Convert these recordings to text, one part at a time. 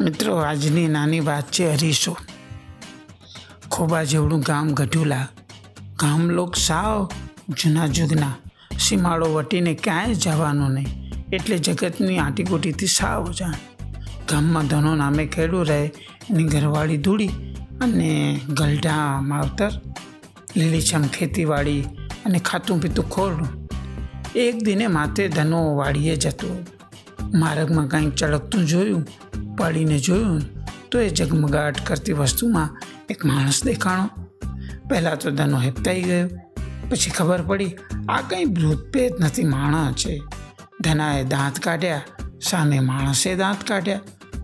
મિત્રો, આજની નાની વાત છે હરીશો ખોબા જેવડું ગામ ગઢુલા. ગામ લોક સાવ જૂના જુગના. સીમાડો વટીને ક્યાંય જવાનું નહીં. એટલે જગતની આંટીગોટીથી સાવ જાણ. ગામમાં ધનો નામે ખેડું રહે, એની ઘરવાળી ધૂળી અને ગલઢા માવતર, લીલીછમ ખેતીવાડી અને ખાતું પીતું ખોરડું. એક દિને માથે ધનો વાડીએ જતો. માર્ગમાં કંઈક ચળકતું જોયું પાડીને જોયું તો એ ઝગમગાટ કરતી વસ્તુમાં એક માણસ દેખાણો. પહેલાં તો ધનો હેપતાઈ ગયો. પછી ખબર પડી, આ કંઈ ભૂતપેત નથી, માણસ છે. ધનાએ દાંત કાઢ્યા, સામે માણસે દાંત કાઢ્યા.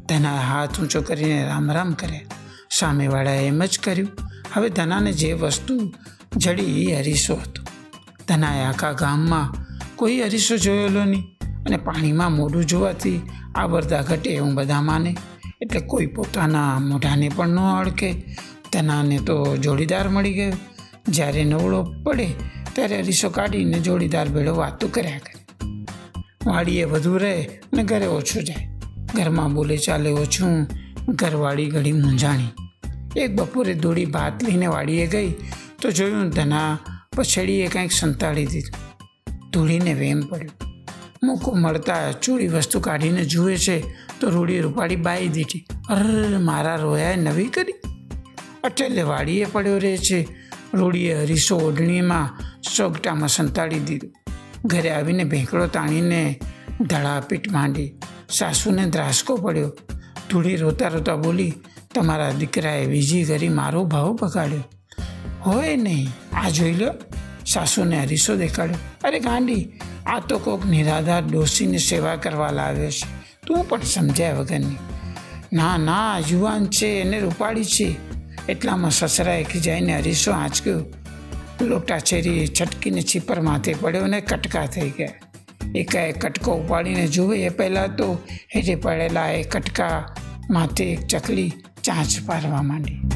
ધનાએ હાથ ઊંચો કરીને રામ રામ કર્યા. સામેવાળાએ એમ જ કર્યું, હવે ધનાને જે વસ્તુ જડી એ અરીસો હતો. ધનાએ આખા ગામમાં કોઈ અરીસો જોયેલો નહીં અને પાણીમાં મોઢું જોવાથી આ ઘટે એવું બધા માને. એટલે કોઈ પોતાના મોઢાને પણ ન અડકે. ધનાને તો જોડીદાર મળી ગયો. જ્યારે નવળો પડે, ત્યારે અરીસો કાઢીને જોડીદાર ભેળો વાતો કર્યા કરે. વાડીએ વધુ રહે અને ઘરે ઓછું જાય. ઘરમાં બોલે ચાલે ઓછું. ઘરવાળી ઘડી મૂંઝાણી. એક બપોરે દોડી ભાત લઈને વાડીએ ગઈ. તો જોયું ધના પછડીએ કંઈક સંતાડી દીધું. ધૂળીને વેમ પડ્યો. મૂકો મળતા ચૂડી વસ્તુ કાઢીને જુએ છે તો રૂડી રૂપાડી બાઈ દીધી અર, મારા રોયાએ નવી કરી. અટેલે વાડીએ પડ્યો રહે છે. રૂડીએ હરીસો ઓઢણીમાં સોગટામાં સંતાડી દીધું. ઘરે આવીને ભેંકડો તાણીને ધડાપીટ માંડી. સાસુને દ્રાસકો પડ્યો. ધૂળી રોતા રોતા બોલી, તમારા દીકરાએ વીજી કરી મારો ભાવ બગાડ્યો હોય નહીં, આ જોઈ લો. સાસુને હરીસો દેખાડ્યો. અરે ગાંડી આ તો કોક નિરાધાર ડોસીની સેવા કરવા લાવે છે. તું પણ સમજ્યા વગરની. ના ના, યુવાન છે, એને રૂપાળી છે. એટલામાં સસરાએ ખીજાઈને હરીસો આંચક્યું. લોટા છેરી છટકીને છીપર માથે પડ્યો ને કટકા થઈ ગયા. એકાએ કટકો ઉપાડીને જુએ, એ પહેલાં તો હેઠે પડેલા એ કટકા માથે એક ચકલી ચાંચ પારવા માંડી.